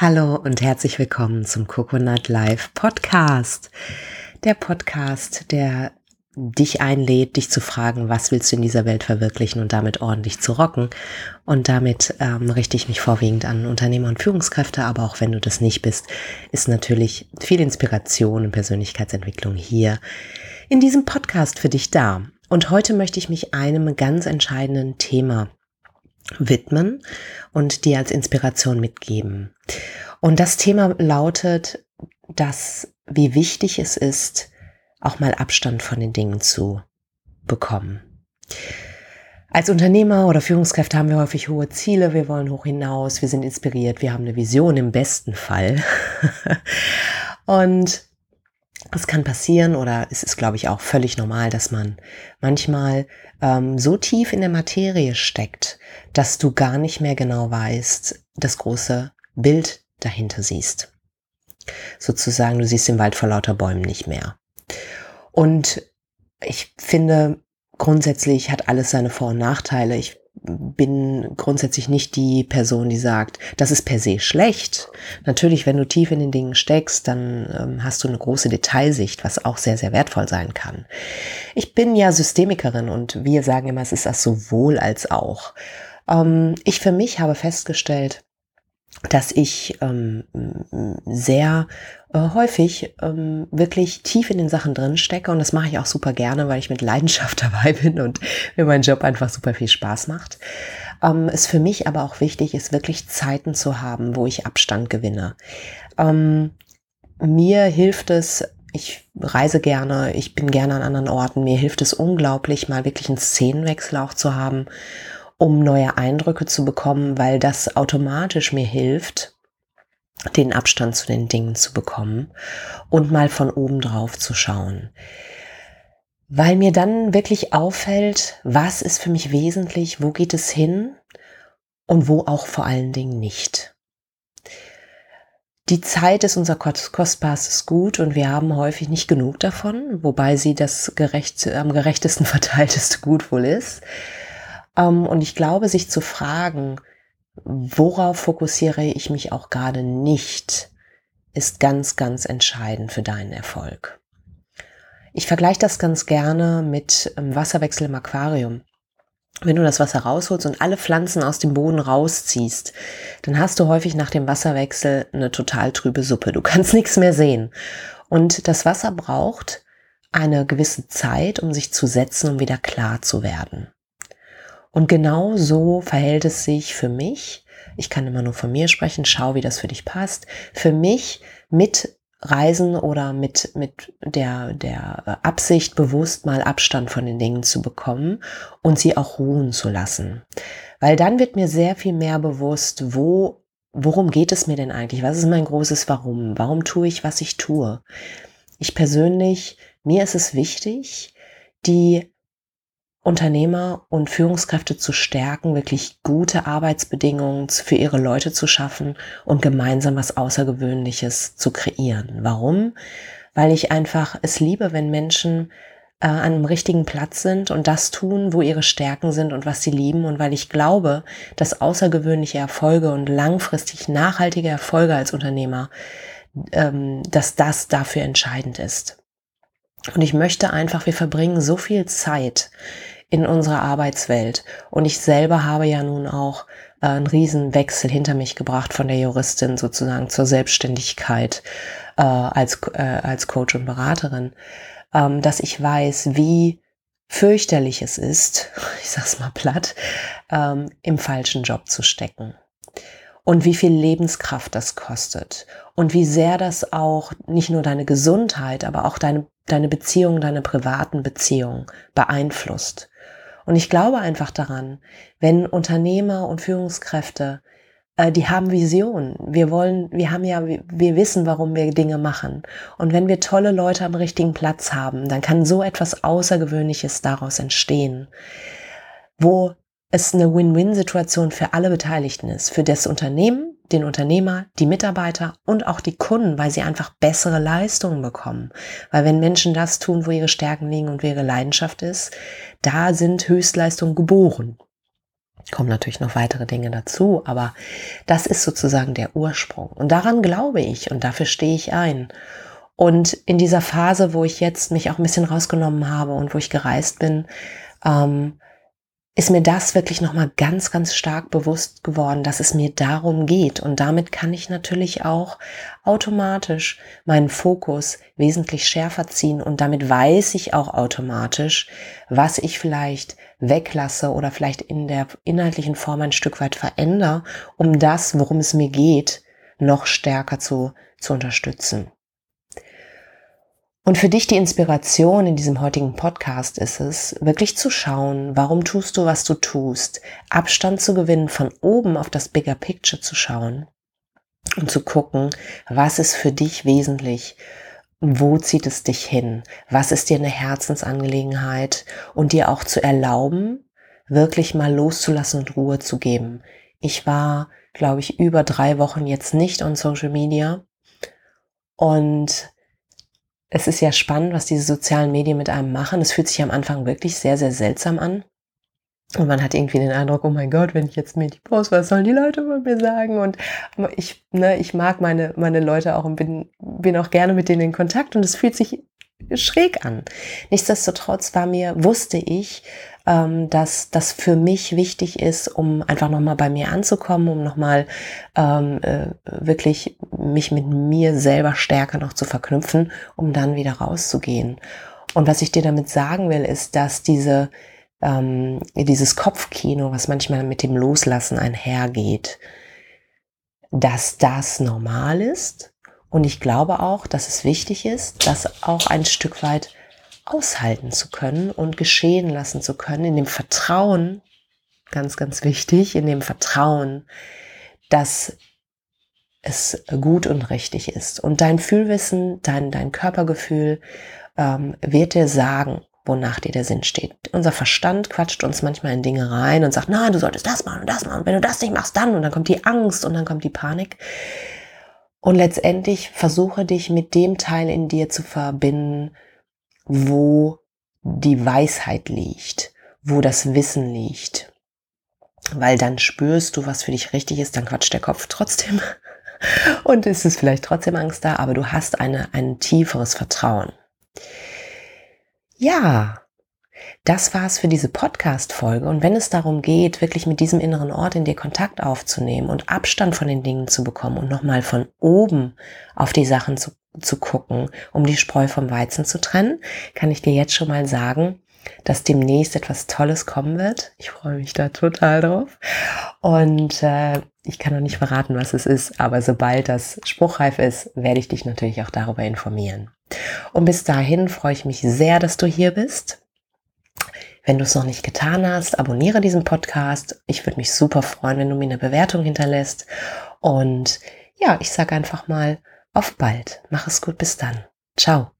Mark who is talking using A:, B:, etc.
A: Hallo und herzlich willkommen zum Coconut Live Podcast. Der Podcast, der dich einlädt, dich zu fragen, was willst du in dieser Welt verwirklichen und damit ordentlich zu rocken. Und damit ähm, richte ich mich vorwiegend an Unternehmer und Führungskräfte, aber auch wenn du das nicht bist, ist natürlich viel Inspiration und Persönlichkeitsentwicklung hier in diesem Podcast für dich da. Und heute möchte ich mich einem ganz entscheidenden Thema widmen und dir als Inspiration mitgeben. Und das Thema lautet, dass wie wichtig es ist, auch mal Abstand von den Dingen zu bekommen. Als Unternehmer oder Führungskräfte haben wir häufig hohe Ziele, wir wollen hoch hinaus, wir sind inspiriert, wir haben eine Vision im besten Fall. und es kann passieren oder es ist, glaube ich, auch völlig normal, dass man manchmal ähm, so tief in der Materie steckt, dass du gar nicht mehr genau weißt, das große Bild dahinter siehst. Sozusagen, du siehst den Wald vor lauter Bäumen nicht mehr. Und ich finde, grundsätzlich hat alles seine Vor- und Nachteile. Ich bin grundsätzlich nicht die Person, die sagt, das ist per se schlecht. Natürlich, wenn du tief in den Dingen steckst, dann ähm, hast du eine große Detailsicht, was auch sehr, sehr wertvoll sein kann. Ich bin ja Systemikerin und wir sagen immer, es ist das sowohl als auch. Ähm, ich für mich habe festgestellt, dass ich ähm, sehr äh, häufig ähm, wirklich tief in den Sachen drin stecke und das mache ich auch super gerne, weil ich mit Leidenschaft dabei bin und mir mein Job einfach super viel Spaß macht. Ähm, es für mich aber auch wichtig ist, wirklich Zeiten zu haben, wo ich Abstand gewinne. Ähm, mir hilft es, ich reise gerne, ich bin gerne an anderen Orten, mir hilft es unglaublich, mal wirklich einen Szenenwechsel auch zu haben um neue Eindrücke zu bekommen, weil das automatisch mir hilft, den Abstand zu den Dingen zu bekommen und mal von oben drauf zu schauen. Weil mir dann wirklich auffällt, was ist für mich wesentlich, wo geht es hin und wo auch vor allen Dingen nicht. Die Zeit ist unser kostbarstes Gut und wir haben häufig nicht genug davon, wobei sie das gerecht, am gerechtesten verteilteste Gut wohl ist. Ähm, und ich glaube, sich zu fragen, worauf fokussiere ich mich auch gerade nicht, ist ganz, ganz entscheidend für deinen Erfolg. Ich vergleiche das ganz gerne mit ähm, Wasserwechsel im Aquarium. Wenn du das Wasser rausholst und alle Pflanzen aus dem Boden rausziehst, dann hast du häufig nach dem Wasserwechsel eine total trübe Suppe. Du kannst nichts mehr sehen. Und das Wasser braucht eine gewisse Zeit, um sich zu setzen, um wieder klar zu werden. Und genau so verhält es sich für mich. Ich kann immer nur von mir sprechen, schau, wie das für dich passt. Für mich mit Reisen oder mit, mit der, der Absicht, bewusst mal Abstand von den Dingen zu bekommen und sie auch ruhen zu lassen. Weil dann wird mir sehr viel mehr bewusst, wo, worum geht es mir denn eigentlich? Was ist mein großes Warum? Warum tue ich, was ich tue? Ich persönlich, mir ist es wichtig, die Unternehmer und Führungskräfte zu stärken, wirklich gute Arbeitsbedingungen für ihre Leute zu schaffen und gemeinsam was Außergewöhnliches zu kreieren. Warum? Weil ich einfach es liebe, wenn Menschen äh, an einem richtigen Platz sind und das tun, wo ihre Stärken sind und was sie lieben und weil ich glaube, dass außergewöhnliche Erfolge und langfristig nachhaltige Erfolge als Unternehmer, ähm, dass das dafür entscheidend ist. Und ich möchte einfach, wir verbringen so viel Zeit in unserer Arbeitswelt. Und ich selber habe ja nun auch äh, einen Riesenwechsel hinter mich gebracht von der Juristin sozusagen zur Selbstständigkeit äh, als, äh, als Coach und Beraterin, ähm, dass ich weiß, wie fürchterlich es ist, ich sag's mal platt, ähm, im falschen Job zu stecken. Und wie viel Lebenskraft das kostet. Und wie sehr das auch nicht nur deine Gesundheit, aber auch deine, deine Beziehungen, deine privaten Beziehungen beeinflusst. Und ich glaube einfach daran, wenn Unternehmer und Führungskräfte, äh, die haben Vision. Wir wollen, wir haben ja, wir wissen, warum wir Dinge machen. Und wenn wir tolle Leute am richtigen Platz haben, dann kann so etwas Außergewöhnliches daraus entstehen, wo es eine Win-Win-Situation für alle Beteiligten ist. Für das Unternehmen, den Unternehmer, die Mitarbeiter und auch die Kunden, weil sie einfach bessere Leistungen bekommen. Weil wenn Menschen das tun, wo ihre Stärken liegen und wo ihre Leidenschaft ist, da sind Höchstleistungen geboren. Kommen natürlich noch weitere Dinge dazu, aber das ist sozusagen der Ursprung. Und daran glaube ich und dafür stehe ich ein. Und in dieser Phase, wo ich jetzt mich auch ein bisschen rausgenommen habe und wo ich gereist bin, ähm, ist mir das wirklich nochmal ganz, ganz stark bewusst geworden, dass es mir darum geht. Und damit kann ich natürlich auch automatisch meinen Fokus wesentlich schärfer ziehen. Und damit weiß ich auch automatisch, was ich vielleicht weglasse oder vielleicht in der inhaltlichen Form ein Stück weit verändere, um das, worum es mir geht, noch stärker zu, zu unterstützen. Und für dich die Inspiration in diesem heutigen Podcast ist es, wirklich zu schauen, warum tust du, was du tust, Abstand zu gewinnen, von oben auf das Bigger Picture zu schauen und zu gucken, was ist für dich wesentlich, wo zieht es dich hin, was ist dir eine Herzensangelegenheit und dir auch zu erlauben, wirklich mal loszulassen und Ruhe zu geben. Ich war, glaube ich, über drei Wochen jetzt nicht on Social Media und es ist ja spannend, was diese sozialen Medien mit einem machen. Es fühlt sich am Anfang wirklich sehr, sehr seltsam an. Und man hat irgendwie den Eindruck, oh mein Gott, wenn ich jetzt mir die poste, was sollen die Leute von mir sagen? Und ich, ne, ich mag meine, meine Leute auch und bin, bin auch gerne mit denen in Kontakt und es fühlt sich schräg an. Nichtsdestotrotz war mir, wusste ich, ähm, dass das für mich wichtig ist, um einfach nochmal bei mir anzukommen, um nochmal ähm, äh, wirklich mich mit mir selber stärker noch zu verknüpfen, um dann wieder rauszugehen. Und was ich dir damit sagen will, ist, dass diese, ähm, dieses Kopfkino, was manchmal mit dem Loslassen einhergeht, dass das normal ist. Und ich glaube auch, dass es wichtig ist, das auch ein Stück weit aushalten zu können und geschehen lassen zu können, in dem Vertrauen, ganz, ganz wichtig, in dem Vertrauen, dass es gut und richtig ist. Und dein Fühlwissen, dein, dein Körpergefühl ähm, wird dir sagen, wonach dir der Sinn steht. Unser Verstand quatscht uns manchmal in Dinge rein und sagt, nein, du solltest das machen und das machen. Wenn du das nicht machst, dann. Und dann kommt die Angst und dann kommt die Panik. Und letztendlich versuche dich mit dem Teil in dir zu verbinden, wo die Weisheit liegt, wo das Wissen liegt. Weil dann spürst du, was für dich richtig ist, dann quatscht der Kopf trotzdem. Und ist es vielleicht trotzdem Angst da, aber du hast eine, ein tieferes Vertrauen. Ja, das war's für diese Podcast-Folge. Und wenn es darum geht, wirklich mit diesem inneren Ort in dir Kontakt aufzunehmen und Abstand von den Dingen zu bekommen und nochmal von oben auf die Sachen zu zu gucken, um die Spreu vom Weizen zu trennen, kann ich dir jetzt schon mal sagen, dass demnächst etwas Tolles kommen wird. Ich freue mich da total drauf. Und äh, ich kann noch nicht verraten, was es ist, aber sobald das spruchreif ist, werde ich dich natürlich auch darüber informieren. Und bis dahin freue ich mich sehr, dass du hier bist. Wenn du es noch nicht getan hast, abonniere diesen Podcast. Ich würde mich super freuen, wenn du mir eine Bewertung hinterlässt. Und ja, ich sage einfach mal, auf bald. Mach es gut. Bis dann. Ciao.